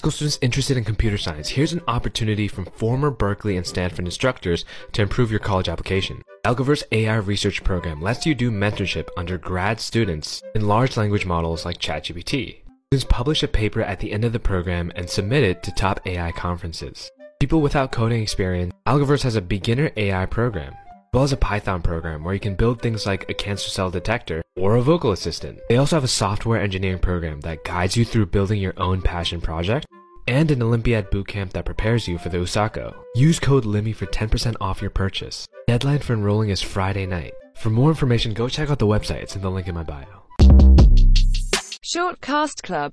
School students interested in computer science, here's an opportunity from former Berkeley and Stanford instructors to improve your college application. Algoverse AI Research Program lets you do mentorship under grad students in large language models like ChatGPT. Students publish a paper at the end of the program and submit it to top AI conferences. People without coding experience, Algoverse has a beginner AI program, well as a Python program where you can build things like a cancer cell detector or a vocal assistant. They also have a software engineering program that guides you through building your own passion project and an Olympiad bootcamp that prepares you for the USACO. Use code LIMMY for 10% off your purchase. Deadline for enrolling is Friday night. For more information, go check out the website. It's in the link in my bio. Shortcast Club